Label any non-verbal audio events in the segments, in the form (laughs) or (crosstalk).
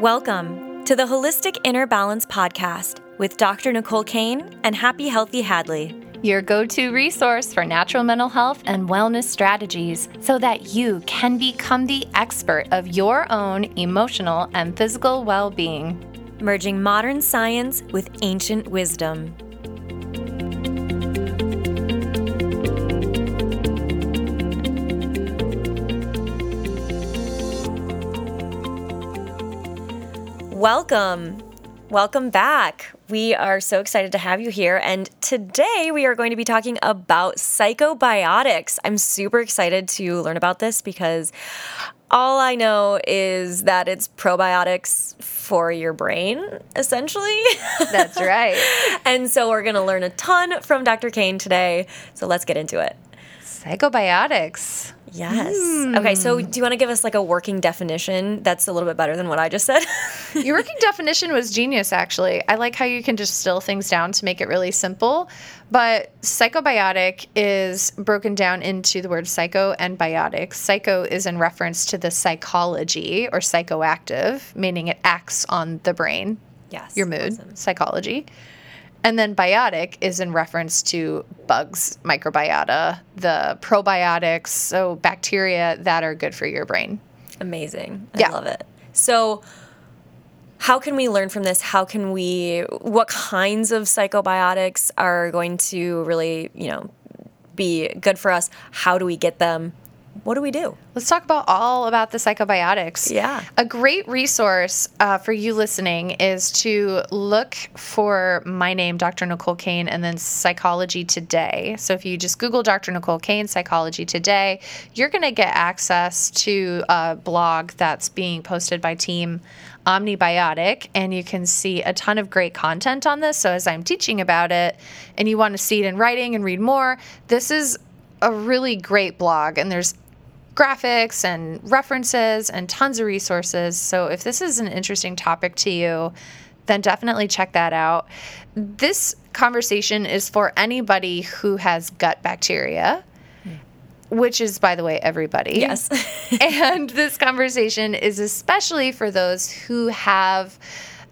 Welcome to the Holistic Inner Balance Podcast with Dr. Nicole Kane and Happy Healthy Hadley. Your go to resource for natural mental health and wellness strategies so that you can become the expert of your own emotional and physical well being. Merging modern science with ancient wisdom. Welcome. Welcome back. We are so excited to have you here. And today we are going to be talking about psychobiotics. I'm super excited to learn about this because all I know is that it's probiotics for your brain, essentially. That's (laughs) right. and so we're going to learn a ton from Dr. Kane today. So let's get into it. Psychobiotics. Yes. Mm. Okay, so do you want to give us like a working definition that's a little bit better than what I just said? (laughs) Your working definition was genius, actually. I like how you can distill things down to make it really simple. But psychobiotic is broken down into the word psycho and biotic. Psycho is in reference to the psychology or psychoactive, meaning it acts on the brain. Yes. Your mood, awesome. psychology. And then biotic is in reference to bugs, microbiota, the probiotics, so bacteria that are good for your brain. Amazing. I yeah. love it. So, how can we learn from this? How can we, what kinds of psychobiotics are going to really, you know, be good for us? How do we get them? What do we do? Let's talk about all about the psychobiotics. Yeah. A great resource uh, for you listening is to look for my name, Dr. Nicole Kane, and then Psychology Today. So if you just Google Dr. Nicole Kane, Psychology Today, you're going to get access to a blog that's being posted by Team Omnibiotic, and you can see a ton of great content on this. So as I'm teaching about it, and you want to see it in writing and read more, this is a really great blog, and there's graphics and references and tons of resources. So if this is an interesting topic to you, then definitely check that out. This conversation is for anybody who has gut bacteria, which is, by the way, everybody. Yes. (laughs) and this conversation is especially for those who have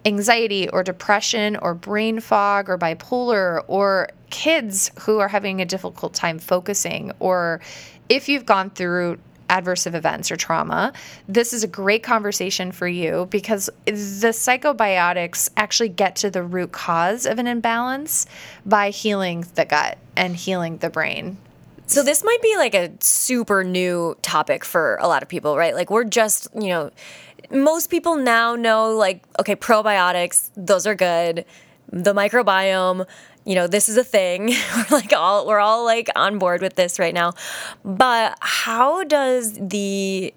anxiety or depression or brain fog or bipolar or kids who are having a difficult time focusing or if you've gone through adverse events or trauma, this is a great conversation for you because the psychobiotics actually get to the root cause of an imbalance by healing the gut and healing the brain. So this might be like a super new topic for a lot of people, right? Like we're just, you know, most people now know like okay, probiotics, those are good. The microbiome, you know this is a thing. (laughs) We're like all we're all like on board with this right now. But how does the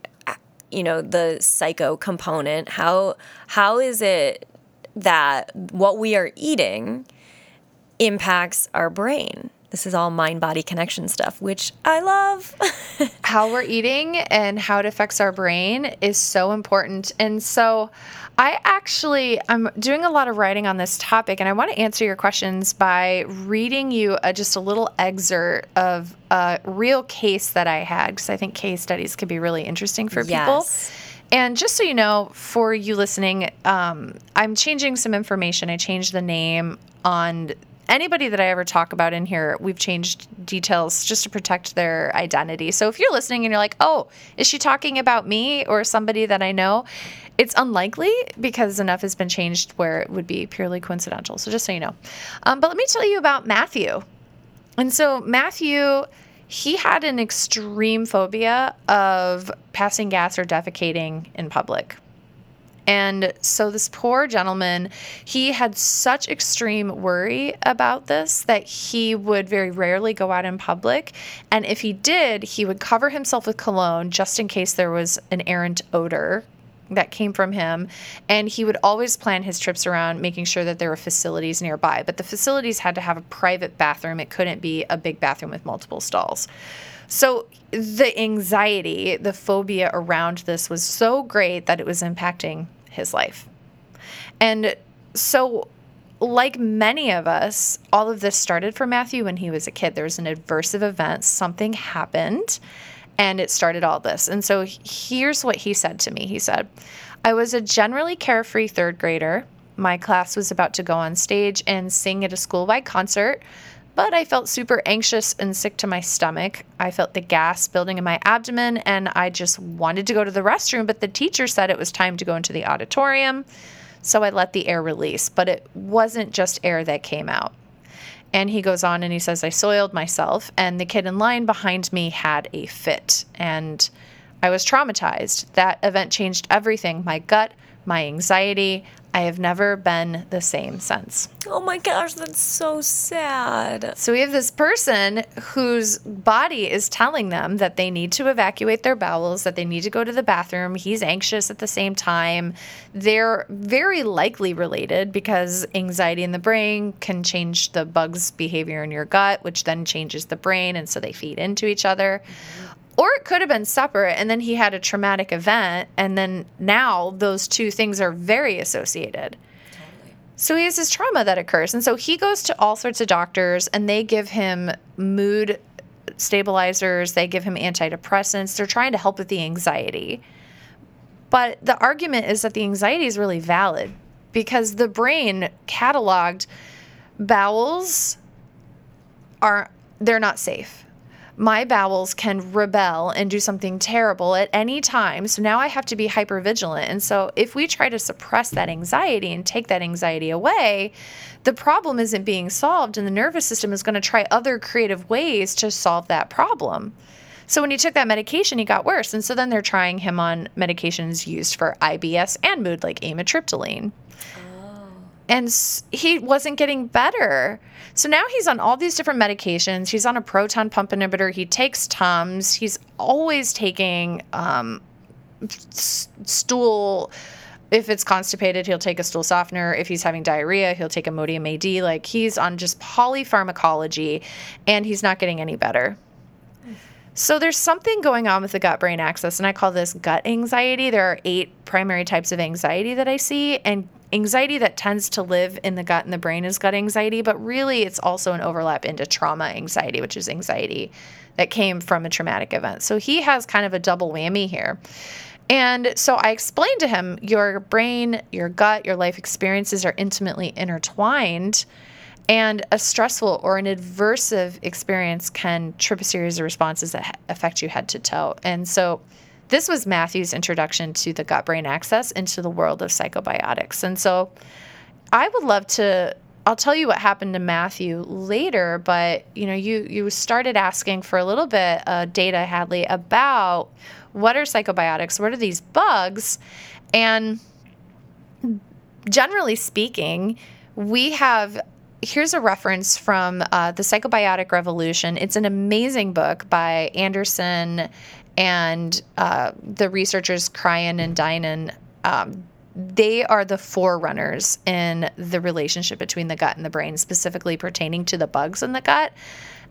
you know the psycho component how how is it that what we are eating impacts our brain this is all mind body connection stuff, which I love. (laughs) how we're eating and how it affects our brain is so important. And so I actually I'm doing a lot of writing on this topic and I want to answer your questions by reading you a, just a little excerpt of a real case that I had because I think case studies can be really interesting for people. yes. And just so you know, for you listening, um, I'm changing some information. I changed the name on anybody that I ever talk about in here, we've changed details just to protect their identity. So if you're listening and you're like, oh, is she talking about me or somebody that I know? It's unlikely because enough has been changed where it would be purely coincidental. So just so you know. Um, but let me tell you about Matthew. And so Matthew he had an extreme phobia of passing gas or defecating in public. And so this poor gentleman, he had such extreme worry about this that he would very rarely go out in public. And if he did, he would cover himself with cologne just in case there was an errant odor that came from him. And he would always plan his trips around making sure that there were facilities nearby. But the facilities had to have a private bathroom, it couldn't be a big bathroom with multiple stalls. So the anxiety, the phobia around this was so great that it was impacting his life. And so, like many of us, all of this started for Matthew when he was a kid. There was an adversive event, something happened, And it started all this. And so here's what he said to me He said, I was a generally carefree third grader. My class was about to go on stage and sing at a school wide concert, but I felt super anxious and sick to my stomach. I felt the gas building in my abdomen and I just wanted to go to the restroom, but the teacher said it was time to go into the auditorium. So I let the air release, but it wasn't just air that came out. And he goes on and he says, I soiled myself, and the kid in line behind me had a fit. And I was traumatized. That event changed everything my gut, my anxiety. I have never been the same since. Oh my gosh, that's so sad. So we have this person whose body is telling them that they need to evacuate their bowels, that they need to go to the bathroom. He's anxious at the same time. They're very likely related because anxiety in the brain can change the bug's behavior in your gut, which then changes the brain. And so they feed into each other. Mm-hmm. Or it could have been separate, and then he had a traumatic event, and then now those two things are very associated. Totally. So he has this trauma that occurs. And so he goes to all sorts of doctors, and they give him mood stabilizers, they give him antidepressants. They're trying to help with the anxiety. But the argument is that the anxiety is really valid because the brain cataloged bowels are they're not safe my bowels can rebel and do something terrible at any time. So now I have to be hyper vigilant. And so if we try to suppress that anxiety and take that anxiety away, the problem isn't being solved, and the nervous system is going to try other creative ways to solve that problem. So when he took that medication, he got worse. And so then they're trying him on medications used for IBS and mood, like amitriptyline and he wasn't getting better. So now he's on all these different medications. He's on a proton pump inhibitor. He takes Tums. He's always taking um, stool. If it's constipated, he'll take a stool softener. If he's having diarrhea, he'll take Imodium AD. Like he's on just polypharmacology and he's not getting any better. So there's something going on with the gut brain axis, and I call this gut anxiety. There are eight primary types of anxiety that I see, and anxiety that tends to live in the gut and the brain is gut anxiety, but really it's also an overlap into trauma anxiety, which is anxiety that came from a traumatic event. So he has kind of a double whammy here. And so I explained to him your brain, your gut, your life experiences are intimately intertwined. And a stressful or an aversive experience can trip a series of responses that affect you head to toe. And so this was Matthew's introduction to the gut brain axis into the world of psychobiotics. And so I would love to I'll tell you what happened to Matthew later, but you know, you you started asking for a little bit of data, Hadley, about what are psychobiotics, what are these bugs, and generally speaking, we have here's a reference from uh, the Psychobiotic Revolution. It's an amazing book by Anderson and uh, the researchers Cryan and Dinan. Um, they are the forerunners in the relationship between the gut and the brain, specifically pertaining to the bugs in the gut.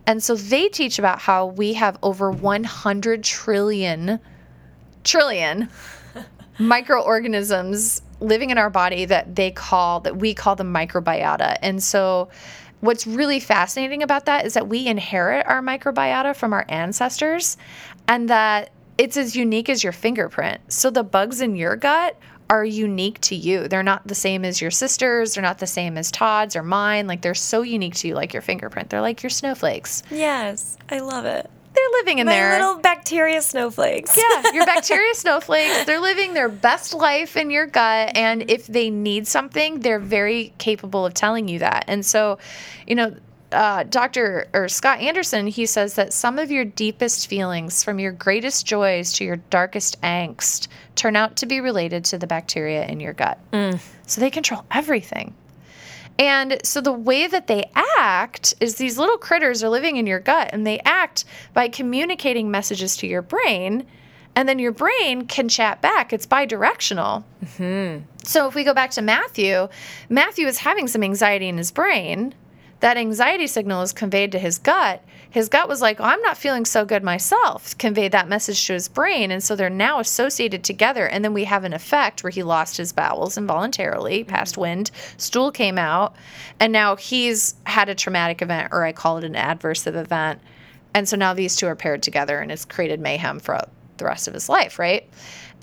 And so they teach about how we have over 100 trillion, trillion (laughs) microorganisms living in our body that they call, that we call the microbiota. And so what's really fascinating about that is that we inherit our microbiota from our ancestors and that it's as unique as your fingerprint. So the bugs in your gut are unique to you. They're not the same as your sister's, they're not the same as Todd's or mine. Like they're so unique to you like your fingerprint. They're like your snowflakes. Yes, I love it they're living in My there. little bacteria snowflakes. yeah, your (laughs) bacteria snowflakes. They're living their best life in your gut. And if they need something, they're very capable of telling you that. And so, you know, uh, Dr. or Scott Anderson, he says that some of your deepest feelings, from your greatest joys to your darkest angst, turn out to be related to the bacteria in your gut. Mm. So they control everything. And so the way that they act is these little critters are living in your gut and they act by communicating messages to your brain. And then your brain can chat back. It's bi directional. Mm-hmm. So if we go back to Matthew, Matthew is having some anxiety in his brain that anxiety signal is conveyed to his gut. His gut was like, oh, I'm not feeling so good myself, conveyed that message to his brain. And so they're now associated together. And then we have an effect where he lost his bowels involuntarily, mm-hmm. passed wind, stool came out. And now he's had a traumatic event, or I call it an adverse event, And so now these two are paired together and it's created mayhem for the rest of his life, right?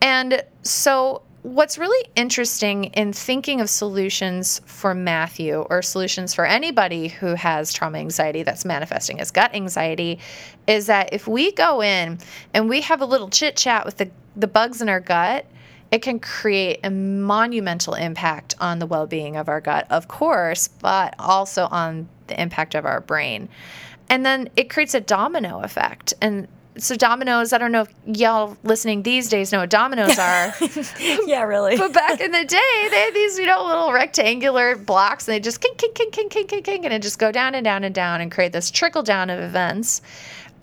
And so what's really interesting in thinking of solutions for Matthew or solutions for anybody who has trauma anxiety that's manifesting as gut anxiety is that if we go in and we have a little chit chat with the, the bugs in our gut, it can create a monumental impact on the well being of our gut, of course, but also on the impact of our brain. And then it creates a domino effect. And so dominoes, I don't know if y'all listening these days know what dominoes are. (laughs) yeah, really. but back in the day, they had these, you know, little rectangular blocks and they just kink, kink, kink, kink, kink, kink, kink, and it just go down and down and down and create this trickle down of events.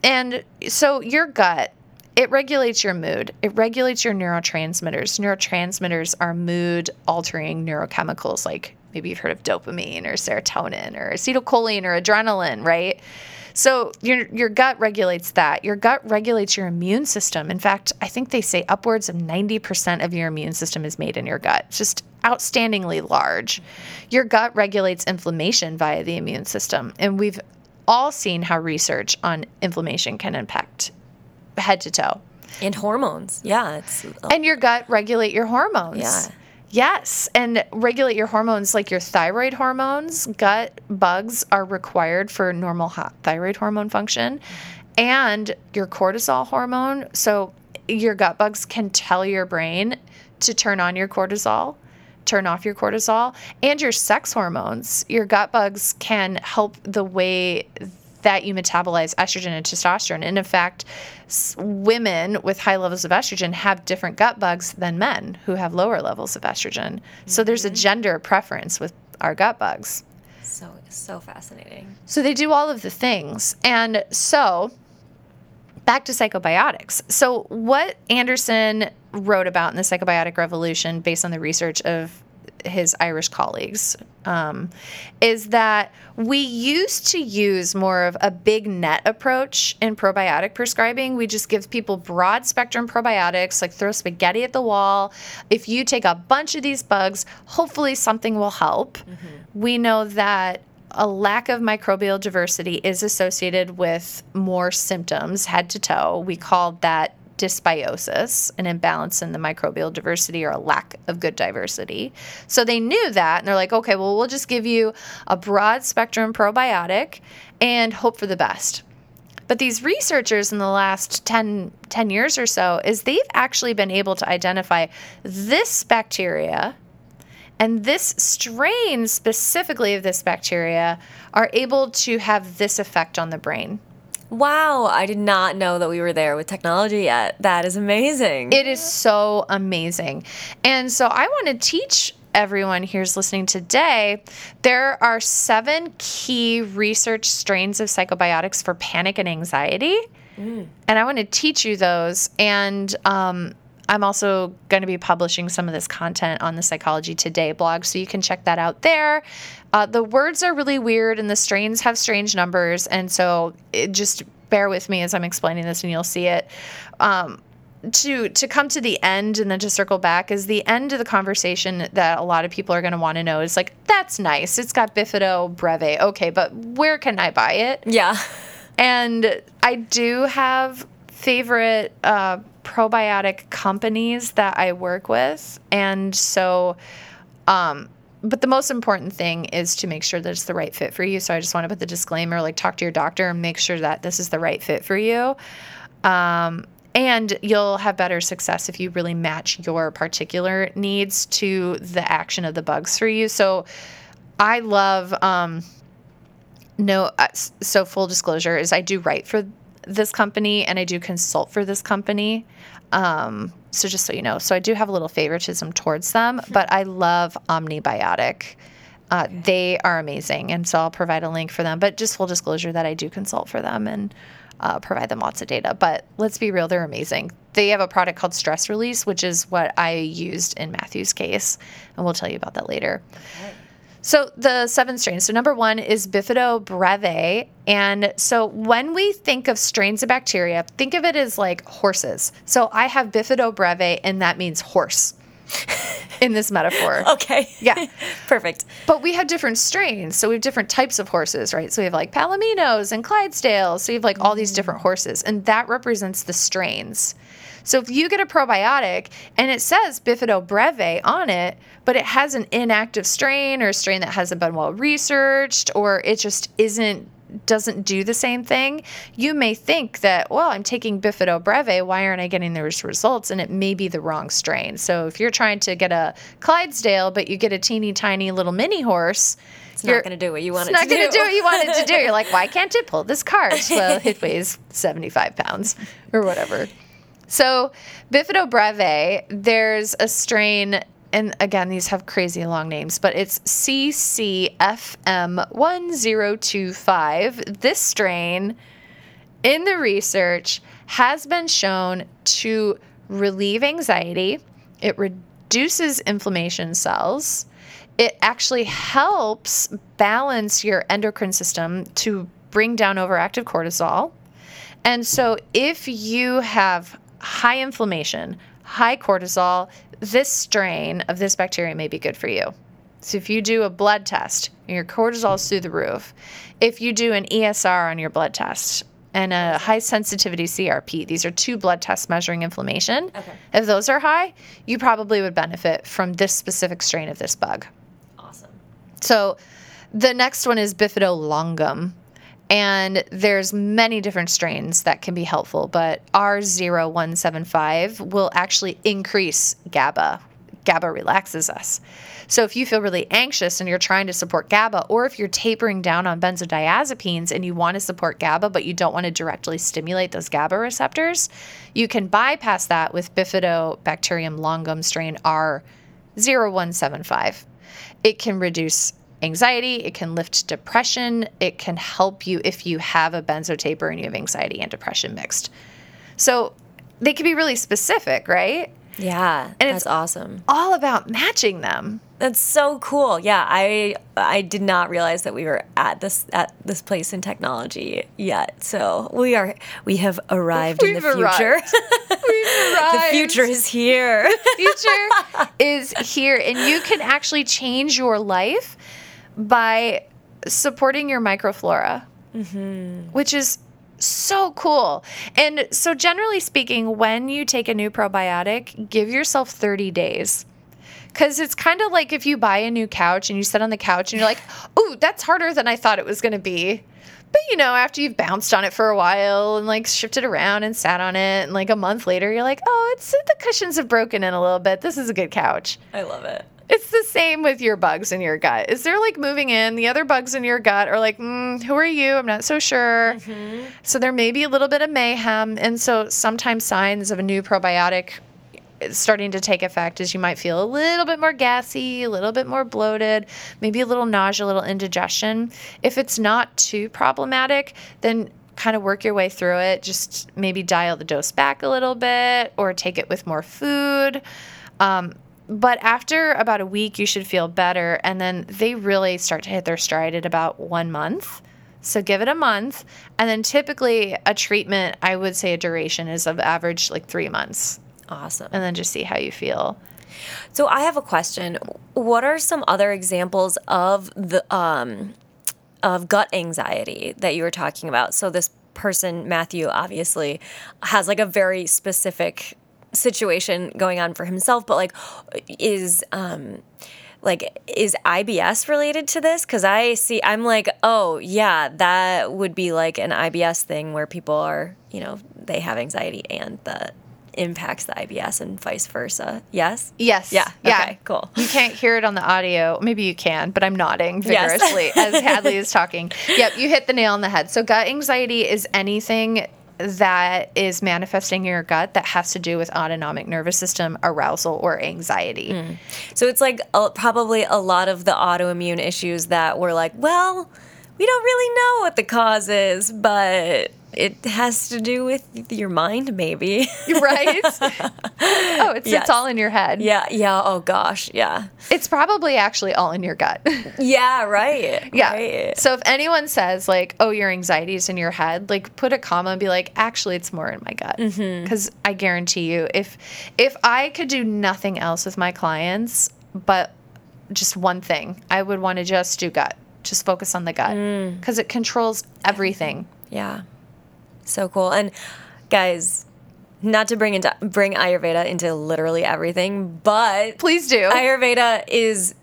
And so your gut, it regulates your mood. It regulates your neurotransmitters. Neurotransmitters are mood altering neurochemicals like maybe you've heard of dopamine or serotonin or acetylcholine or adrenaline, right? So your your gut regulates that. Your gut regulates your immune system. In fact, I think they say upwards of 90% of your immune system is made in your gut. It's just outstandingly large. Your gut regulates inflammation via the immune system. And we've all seen how research on inflammation can impact head to toe. And hormones. Yeah, it's And your gut regulate your hormones. Yeah. Yes, and regulate your hormones like your thyroid hormones. Gut bugs are required for normal thyroid hormone function and your cortisol hormone. So your gut bugs can tell your brain to turn on your cortisol, turn off your cortisol, and your sex hormones. Your gut bugs can help the way that you metabolize estrogen and testosterone. And in fact, women with high levels of estrogen have different gut bugs than men who have lower levels of estrogen. Mm-hmm. So there's a mm-hmm. gender preference with our gut bugs. So so fascinating. So they do all of the things. And so back to psychobiotics. So what Anderson wrote about in the psychobiotic revolution based on the research of his Irish colleagues um, is that we used to use more of a big net approach in probiotic prescribing. We just give people broad spectrum probiotics, like throw spaghetti at the wall. If you take a bunch of these bugs, hopefully something will help. Mm-hmm. We know that a lack of microbial diversity is associated with more symptoms head to toe. We called that dysbiosis, an imbalance in the microbial diversity or a lack of good diversity. So they knew that and they're like, okay, well, we'll just give you a broad spectrum probiotic and hope for the best. But these researchers in the last 10, 10 years or so is they've actually been able to identify this bacteria and this strain specifically of this bacteria are able to have this effect on the brain. Wow, I did not know that we were there with technology yet. That is amazing. It is so amazing. And so I want to teach everyone here's listening today, there are seven key research strains of psychobiotics for panic and anxiety. Mm. And I want to teach you those. And um, I'm also going to be publishing some of this content on the Psychology Today blog, so you can check that out there. Uh, the words are really weird and the strains have strange numbers. And so it, just bear with me as I'm explaining this and you'll see it. Um, to to come to the end and then to circle back is the end of the conversation that a lot of people are going to want to know is like that's nice it's got bifido breve okay but where can i buy it yeah and i do have favorite uh, probiotic companies that i work with and so um, but the most important thing is to make sure that it's the right fit for you. So I just want to put the disclaimer like, talk to your doctor and make sure that this is the right fit for you. Um, and you'll have better success if you really match your particular needs to the action of the bugs for you. So I love, um, no, uh, so full disclosure is I do write for this company and I do consult for this company. Um, so just so you know, so I do have a little favoritism towards them, but I love Omnibiotic. Uh, they are amazing, and so I'll provide a link for them. But just full disclosure that I do consult for them and uh, provide them lots of data. But let's be real, they're amazing. They have a product called Stress Release, which is what I used in Matthew's case, and we'll tell you about that later. Okay. So the seven strains. So number one is Bifido breve. And so when we think of strains of bacteria, think of it as like horses. So I have Bifido breve, and that means horse. in this metaphor. (laughs) Okay. Yeah. (laughs) Perfect. But we have different strains. So we have different types of horses, right? So we have like Palominos and Clydesdales. So you have like all these mm. different horses, and that represents the strains. So if you get a probiotic and it says Bifido breve on it, but it has an inactive strain or a strain that hasn't been well researched or it just isn't doesn't do the same thing, you may think that, well, I'm taking Bifido breve, why aren't I getting those results? And it may be the wrong strain. So if you're trying to get a Clydesdale, but you get a teeny tiny little mini horse, It's not going to do what you want it's it to do. It's not going to do what you want it to do. (laughs) You're like, why can't it pull this cart? Well, it weighs 75 pounds or whatever. So, Bifido breve, there's a strain, and again, these have crazy long names, but it's CCFM1025. This strain in the research has been shown to relieve anxiety, it reduces inflammation cells, it actually helps balance your endocrine system to bring down overactive cortisol. And so, if you have high inflammation, high cortisol, this strain of this bacteria may be good for you. So, if you do a blood test and your cortisol is through the roof, if you do an ESR on your blood test and a high sensitivity CRP, these are two blood tests measuring inflammation. Okay. If those are high, you probably would benefit from this specific strain of this bug. Awesome. So the next one is Bifido longum. And there's many different strains that can be helpful, but R0175 will actually increase GABA. GABA relaxes us. So if you feel really anxious and you're trying to support GABA, or if you're tapering down on benzodiazepines and you want to support GABA, but you don't want to directly stimulate those GABA receptors, you can bypass that with Bifidobacterium longum strain R0175. It can reduce anxiety, it can lift depression, it can help you if you have a benzotaper and you have anxiety and depression mixed. So they can be really specific, right? Yeah, And that's it's- awesome. All about matching them. That's so cool. Yeah, I I did not realize that we were at this at this place in technology yet. So we are we have arrived in the We've future. arrived. (laughs) We've the future is here. The future (laughs) is here and you can actually change your life by supporting your microflora mm-hmm. which is so cool. And so generally speaking when you take a new probiotic give yourself 30 days. Because it's kind of like if you buy a new couch and you sit on the couch and you're like (laughs) ooh that's harder than i thought it was going to be. But you know after you've bounced on it for a while and like shifted around and sat on it and like a month later you're like oh it's the cushions have broken in a little bit. This is a good couch. I love it. It's the same with your bugs in your gut. Is there like moving in? The other bugs in your gut are like, mm, who are you? I'm not so sure. So there may be a little bit of mayhem. And so sometimes signs of a new probiotic starting to take effect is you might feel a little bit more gassy, a little bit more bloated, maybe a little nausea, a little indigestion. If it's not too problematic, then kind of work your way through it. Just maybe dial the dose back a little bit or take it with more food. Um, but after about a week, you should feel better. And then they really start to hit their stride at about one month. So give it a month. And then typically, a treatment, I would say a duration is of average like three months. Awesome. And then just see how you feel. So I have a question. What are some other examples of the um, of gut anxiety that you were talking about? So this person, Matthew, obviously has like a very specific situation going on for himself, but like is um like is IBS related to this? Because I see, I'm like, oh yeah, that would be like an IBS thing where people are, you know, they have anxiety and that impacts the IBS and vice versa. Yes. Yes. Yeah. Okay, cool. You can't hear it on the audio. Maybe you can, but I'm nodding Yes. vigorously as Hadley is talking. Yep, you hit the nail on the head. So, gut anxiety is anything that is manifesting in your gut that has to do with autonomic nervous system arousal or anxiety. Hmm. So it's like a, probably a lot of the autoimmune issues that we're like, well, we don't really know what the cause is, but it has to do with your mind, maybe. (laughs) Right? oh, it's, Yes. it's all in your head. yeah, yeah. Oh gosh, yeah, It's probably actually all in your gut. (laughs) yeah. Right. Yeah. Right. So if anyone says like, "Oh, your anxiety is in your head," like put a comma and be like, "Actually, it's more in my gut." Mm-hmm. Because I guarantee you, if if I could do nothing else with my clients, but just one thing. I would want to just do gut. Just focus on the gut Mm. because it controls everything. Yeah. So cool. And guys, not to bring into bring Ayurveda into literally everything, but Please do. Ayurveda is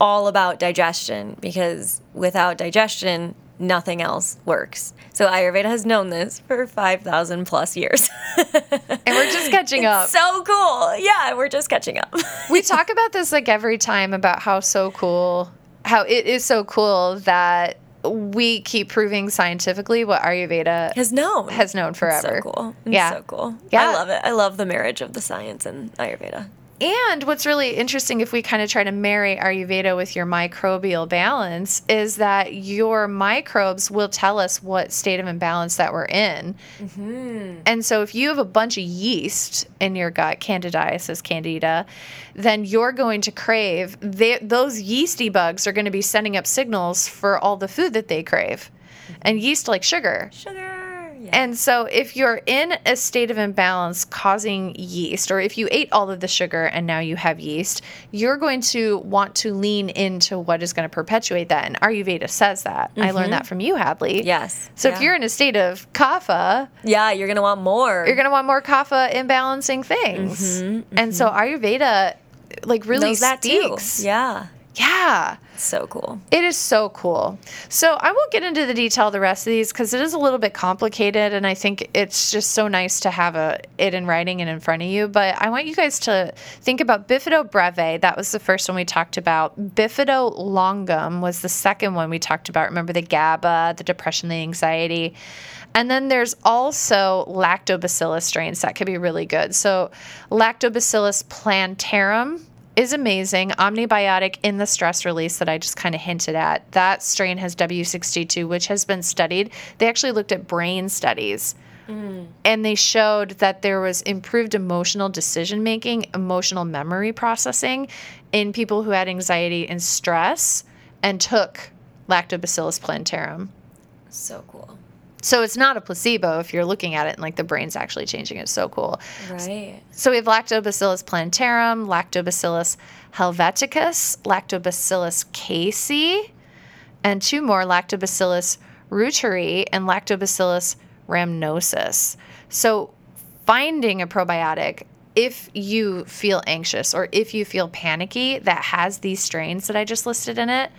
all about digestion because without digestion, nothing else works. So Ayurveda has known this for 5,000 plus years. (laughs) and we're just catching up. so cool. Yeah, we're just catching up. (laughs) we talk about this like every time about how so cool, how it is so cool that we keep proving scientifically what Ayurveda has known. has known forever. So cool. It's Yeah. so cool. Yeah. I love it. I love the marriage of the science and Ayurveda. And what's really interesting, if we kind of try to marry Ayurveda with your microbial balance, is that your microbes will tell us what state of imbalance that we're in. Mm-hmm. And so, if you have a bunch of yeast in your gut, candidiasis, candida, then you're going to crave, they, those yeasty bugs are going to be sending up signals for all the food that they crave. And mm-hmm. yeast like sugar. Sugar. Yeah. And so, if you're in a state of imbalance causing yeast, or if you ate all of the sugar and now you have yeast, you're going to want to lean into what is going to perpetuate that. And Ayurveda says that. I learned mm-hmm. that from you, Hadley. yes. So, Yeah. if you're in a state of kapha, Yeah, you're gonna want more. you're going to want more kapha imbalancing things. Mm-hmm, and so, Ayurveda, like, really knows that speaks. too. Yeah. Yeah. So cool. It is so cool. So I won't get into the detail of the rest of these because it is a little bit complicated, and I think it's just so nice to have a it in writing and in front of you. But I want you guys to think about bifido breve. That was the first one we talked about. Bifido longum was the second one we talked about. Remember the GABA, the depression, the anxiety. And then there's also lactobacillus strains that could be really good. So, lactobacillus plantarum is amazing. Omnibiotic in the stress release that I just kind of hinted at. That strain has W62, which has been studied. They actually looked at brain studies. Mm. And they showed that there was improved emotional decision making, emotional memory processing in people who had anxiety and stress and took Lactobacillus plantarum. So cool. So it's not a placebo if you're looking at it and like the brain's actually changing. It's so cool. Right. So we have Lactobacillus plantarum, Lactobacillus helveticus, Lactobacillus casei, and two more Lactobacillus reuteri and Lactobacillus rhamnosus. So finding a probiotic if you feel anxious or if you feel panicky that has these strains that I just listed in it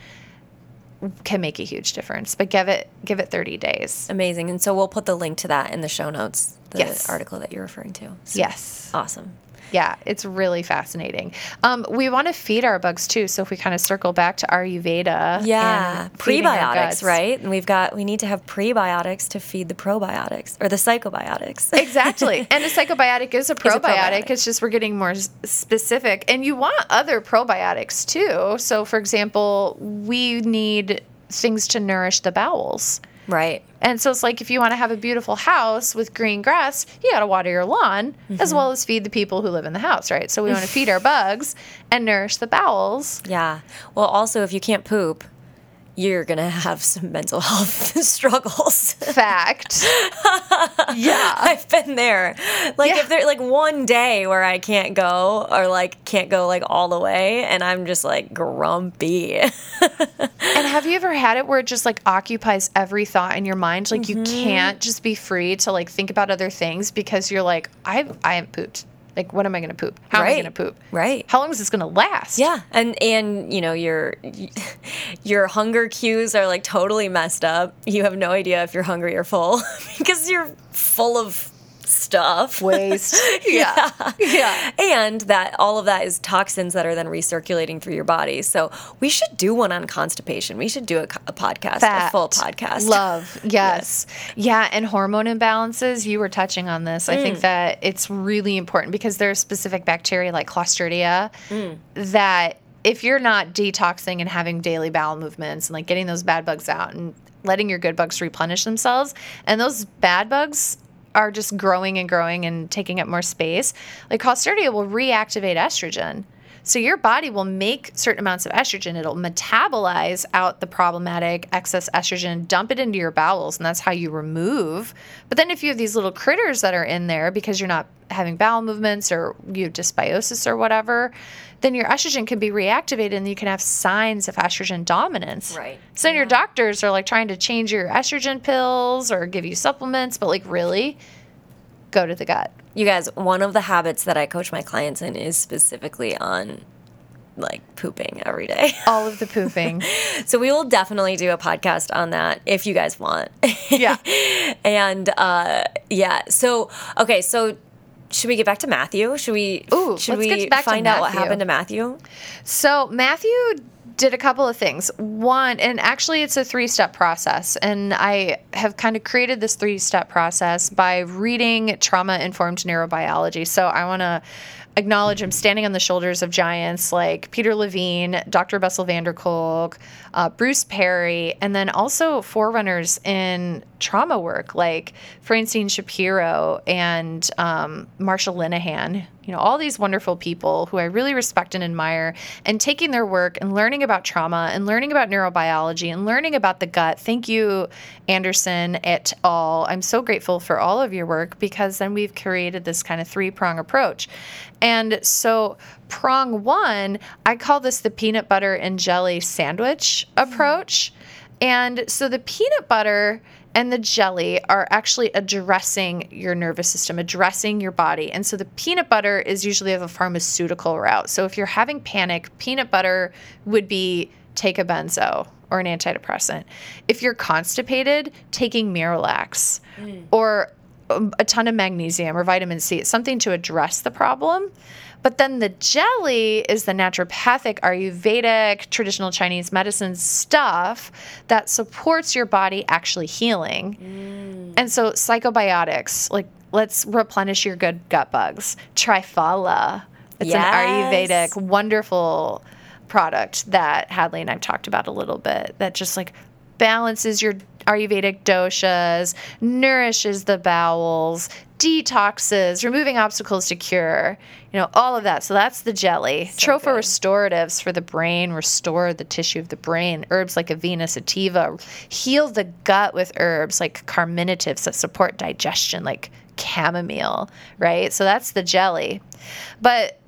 can make a huge difference. But give it give it 30 days. Amazing. And so we'll put the link to that in the show notes, the Yes. article that you're referring to. So, Yes. Awesome. Yeah, it's really fascinating. Um, we want to feed our bugs too. So if we kind of circle back to Ayurveda, Yeah. and Prebiotics, right? And we've got, we need to have prebiotics to feed the probiotics or the psychobiotics. (laughs) Exactly. And a psychobiotic is a probiotic. probiotic. It's just we're getting more specific. And you want other probiotics too. So, for example, we need things to nourish the bowels. Right. And so it's like if you want to have a beautiful house with green grass, you got to water your lawn as mm-hmm. well as feed the people who live in the house, right? So we want to feed our (laughs) bugs and nourish the bowels. Yeah. Well, also, if you can't poop, you're to have some mental health (laughs) struggles. Fact. (laughs) yeah. I've been there. Like Yeah. if there's like one day where I can't go or like can't go like all the way and I'm just like grumpy. (laughs) And have you ever had it where it just like occupies every thought in your mind? Like you Mm-hmm. can't just be free to like think about other things because you're like, I I haven't pooped. Like when am I gonna poop? How am I gonna poop? Right. How long is this gonna last? yeah, and and you know your (laughs) your hunger cues are like totally messed up. You have no idea if you're hungry or full (laughs) because you're full of stuff. Waste. (laughs) yeah. Yeah. And that all of that is toxins that are then recirculating through your body. So we should do one on constipation. We should do a, a podcast, a full podcast. Love. (laughs) Yes. Yeah. And hormone imbalances, you were touching on this. I Mm. think that it's really important because there are specific bacteria like Clostridia Mm. that if you're not detoxing and having daily bowel movements and like getting those bad bugs out and letting your good bugs replenish themselves, and those bad bugs are just growing and growing and taking up more space, like Clostridia will reactivate estrogen. So your body will make certain amounts of estrogen. It'll metabolize out the problematic excess estrogen, dump it into your bowels, and that's how you remove. But then if you have these little critters that are in there because you're not having bowel movements or you have dysbiosis or whatever, then your estrogen can be reactivated and you can have signs of estrogen dominance. Right. So then your doctors are like trying to change your estrogen pills or give you supplements, but like really go to the gut. You guys, one of the habits that I coach my clients in is specifically on like pooping every day. (laughs) All of the pooping. (laughs) so we will definitely do a podcast on that if you guys want. Yeah. (laughs) and uh yeah, so okay, so should we get back to Matthew? Should we Ooh, should we get back to find out what happened to Matthew? So Matthew did a couple of things. One, and actually it's a three step process. And I have kind of created this three step process by reading trauma informed neurobiology. So I want to acknowledge I'm standing on the shoulders of giants like Peter Levine, Dr. Bessel van der Kolk, uh, Bruce Perry, and then also forerunners in trauma work like Francine Shapiro and um, Marsha Linehan. You know, all these wonderful people who I really respect and admire, and taking their work and learning about trauma and learning about neurobiology and learning about the gut. Thank you, Anderson et al. I'm so grateful for all of your work because then we've created this kind of three prong approach. And so, prong one, I call this the peanut butter and jelly sandwich approach. And so, the peanut butter and the jelly are actually addressing your nervous system, addressing your body. And so the peanut butter is usually of a pharmaceutical route. So if you're having panic, peanut butter would be take a benzo or an antidepressant. If you're constipated, taking Miralax or um, a ton of magnesium or vitamin C, it's something to address the problem. But then the jelly is the naturopathic, Ayurvedic, traditional Chinese medicine stuff that supports your body actually healing. Mm. And so psychobiotics, like let's replenish your good gut bugs. Triphala. It's Yes. an Ayurvedic wonderful product that Hadley and I've talked about a little bit that just like balances your Ayurvedic doshas, nourishes the bowels, detoxes, removing obstacles to cure, you know, all of that. So that's the jelly. Tropha good. restoratives for the brain, restore the tissue of the brain. Herbs like Avena sativa heal the gut with herbs like carminatives that support digestion, like chamomile, right? So that's the jelly. But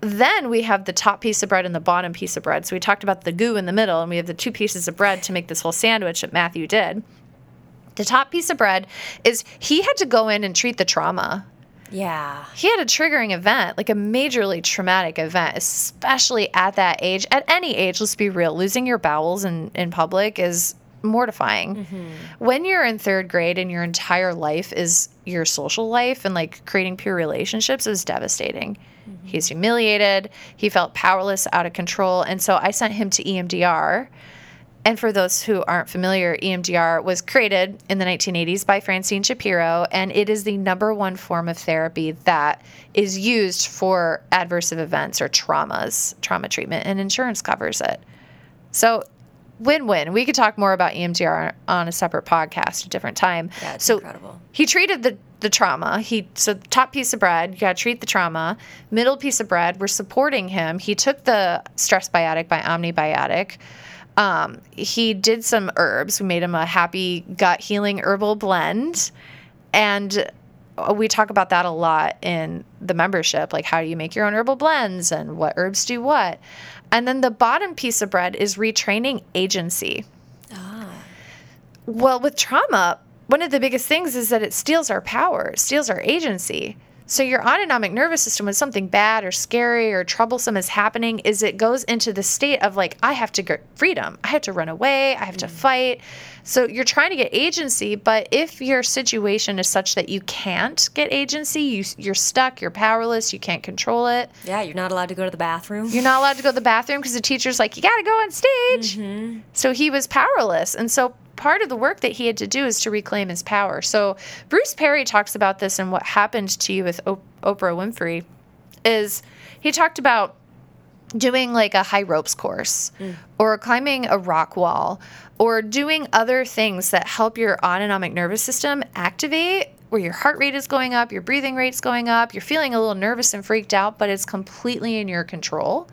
then we have the top piece of bread and the bottom piece of bread. So we talked about the goo in the middle, and we have the two pieces of bread to make this whole sandwich that Matthew did. The top piece of bread is he had to go in and treat the trauma. Yeah. He had a triggering event, like a majorly traumatic event, especially at that age. At any age, let's be real, losing your bowels in, in public is mortifying. Mm-hmm. When you're in third grade and your entire life is your social life and like creating pure relationships is devastating. Mm-hmm. He's humiliated. He felt powerless, out of control. And so I sent him to EMDR. And for those who aren't familiar, EMDR was created in the 1980s by Francine Shapiro, and it is the number one form of therapy that is used for adverse events or traumas, trauma treatment, and insurance covers it. So, win win. We could talk more about EMDR on a separate podcast, a different time. Yeah, it's so incredible. he treated the the trauma. He so top piece of bread, you got to treat the trauma. Middle piece of bread, we're supporting him. He took the stress biotic by Omnibiotic. Um, he did some herbs. We made him a happy gut healing herbal blend, and uh, we talk about that a lot in the membership. Like how do you make your own herbal blends and what herbs do what. And then the bottom piece of bread is retraining agency. ah. Well, with trauma, one of the biggest things is that it steals our power, steals our agency. So your autonomic nervous system when something bad or scary or troublesome is happening is it goes into the state of like I have to get freedom. I have to run away, I have to mm. fight. So you're trying to get agency, but if your situation is such that you can't get agency, you you're stuck, you're powerless, you can't control it. Yeah, you're not allowed to go to the bathroom. You're not allowed to go to the bathroom because the teacher's like, you got to go on stage. Mm-hmm. So he was powerless. And so part of the work that he had to do is to reclaim his power. So Bruce Perry talks about this and what happened to you with o- Oprah Winfrey is he talked about doing like a high ropes course mm. or climbing a rock wall or doing other things that help your autonomic nervous system activate where your heart rate is going up, your breathing rate's going up, you're feeling a little nervous and freaked out, but it's completely in your control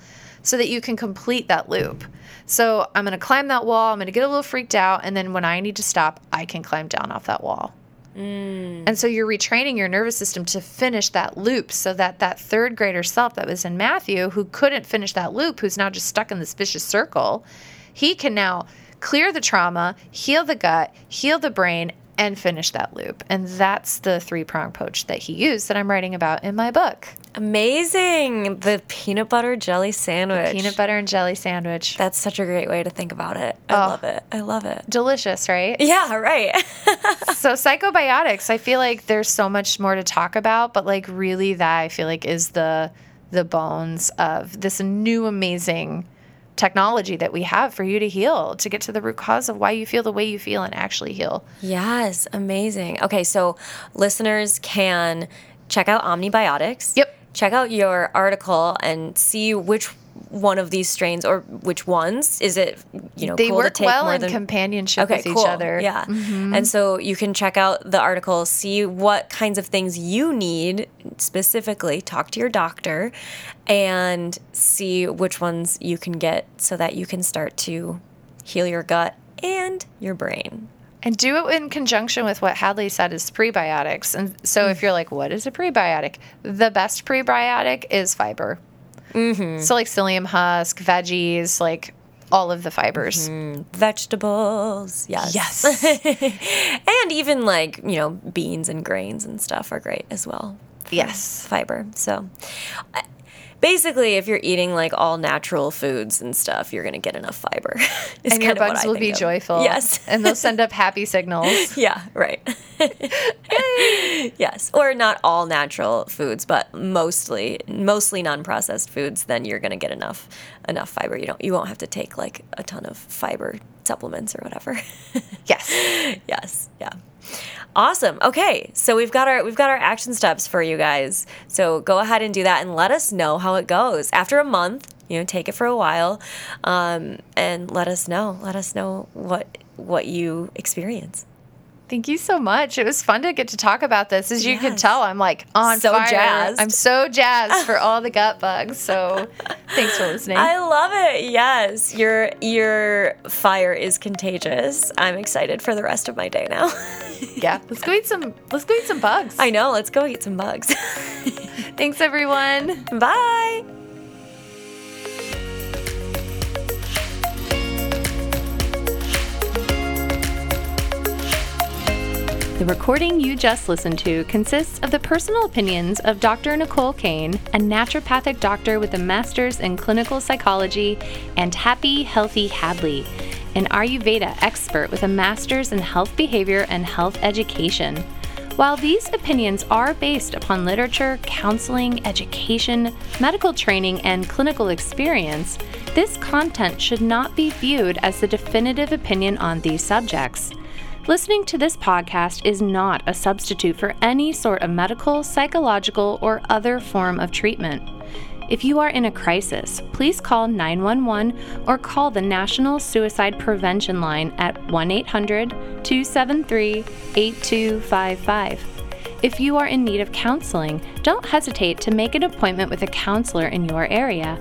so that you can complete that loop. So I'm going to climb that wall, I'm going to get a little freaked out, and then when I need to stop, I can climb down off that wall. Mm. And so you're retraining your nervous system to finish that loop so that that third grader self that was in Matthew, who couldn't finish that loop, who's now just stuck in this vicious circle, he can now clear the trauma, heal the gut, heal the brain, and finish that loop. And that's the three prong approach that he used that I'm writing about in my book. Amazing. The peanut butter jelly sandwich. The peanut butter and jelly sandwich. That's such a great way to think about it. I oh, love it. I love it. Delicious, right? Yeah, right. (laughs) so, psychobiotics, I feel like there's so much more to talk about, but like really that I feel like is the the bones of this new amazing technology that we have for you to heal, to get to the root cause of why you feel the way you feel and actually heal. Yes, amazing. Okay, so listeners can check out Omnibiotics. Yep. Check out your article and see which one of these strains or which ones is it you know they cool work well in than... companionship okay, with cool. each other yeah mm-hmm. and so you can check out the article see what kinds of things you need specifically talk to your doctor and see which ones you can get so that you can start to heal your gut and your brain and do it in conjunction with what Hadley said is prebiotics. And so if you're like, what is a prebiotic? The best prebiotic is fiber. Mm-hmm. So like psyllium husk, veggies, like all of the fibers. Mm-hmm. Vegetables, yes. Yes. (laughs) and even like, you know, beans and grains and stuff are great as well. Yes. Fiber. So basically, if you're eating like all natural foods and stuff, you're going to get enough fiber. (laughs) and your bugs will be of. joyful. Yes. and they'll send up (laughs) happy signals. Yeah, right. yes. Or not all natural foods, but mostly mostly non-processed foods, then you're going to get enough enough fiber. You don't you won't have to take like a ton of fiber supplements or whatever. yes. (laughs) yes. Yeah. Awesome. Okay, so we've got our we've got our action steps for you guys. So go ahead and do that, and let us know how it goes after a month. You know, take it for a while, um, and let us know. Let us know what what you experience. Thank you so much. It was fun to get to talk about this. As you yes. can tell, I'm like on so fire. jazzed. I'm so jazzed for all the gut bugs. So (laughs) thanks for listening. I love it. Yes, your your fire is contagious. I'm excited for the rest of my day now. (laughs) yeah, let's go eat some. Let's go eat some bugs. I know. Let's go eat some bugs. (laughs) thanks, everyone. Bye. The recording you just listened to consists of the personal opinions of Dr. Nicole Kane, a naturopathic doctor with a master's in clinical psychology, and Happy Healthy Hadley, an Ayurveda expert with a master's in health behavior and health education. While these opinions are based upon literature, counseling, education, medical training, and clinical experience, this content should not be viewed as the definitive opinion on these subjects. Listening to this podcast is not a substitute for any sort of medical, psychological, or other form of treatment. If you are in a crisis, please call 911 or call the National Suicide Prevention Line at 1 800 273 8255. If you are in need of counseling, don't hesitate to make an appointment with a counselor in your area.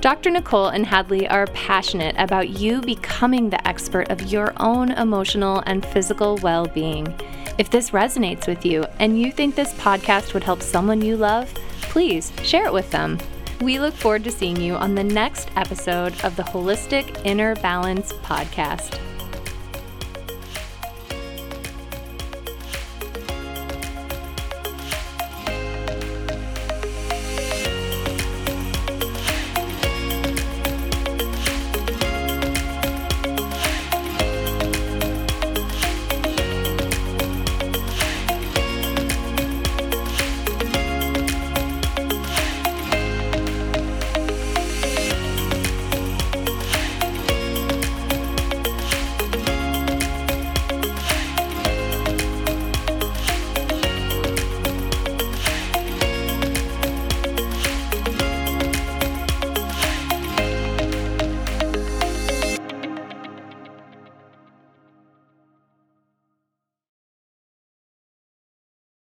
Dr. Nicole and Hadley are passionate about you becoming the expert of your own emotional and physical well being. If this resonates with you and you think this podcast would help someone you love, please share it with them. We look forward to seeing you on the next episode of the Holistic Inner Balance podcast.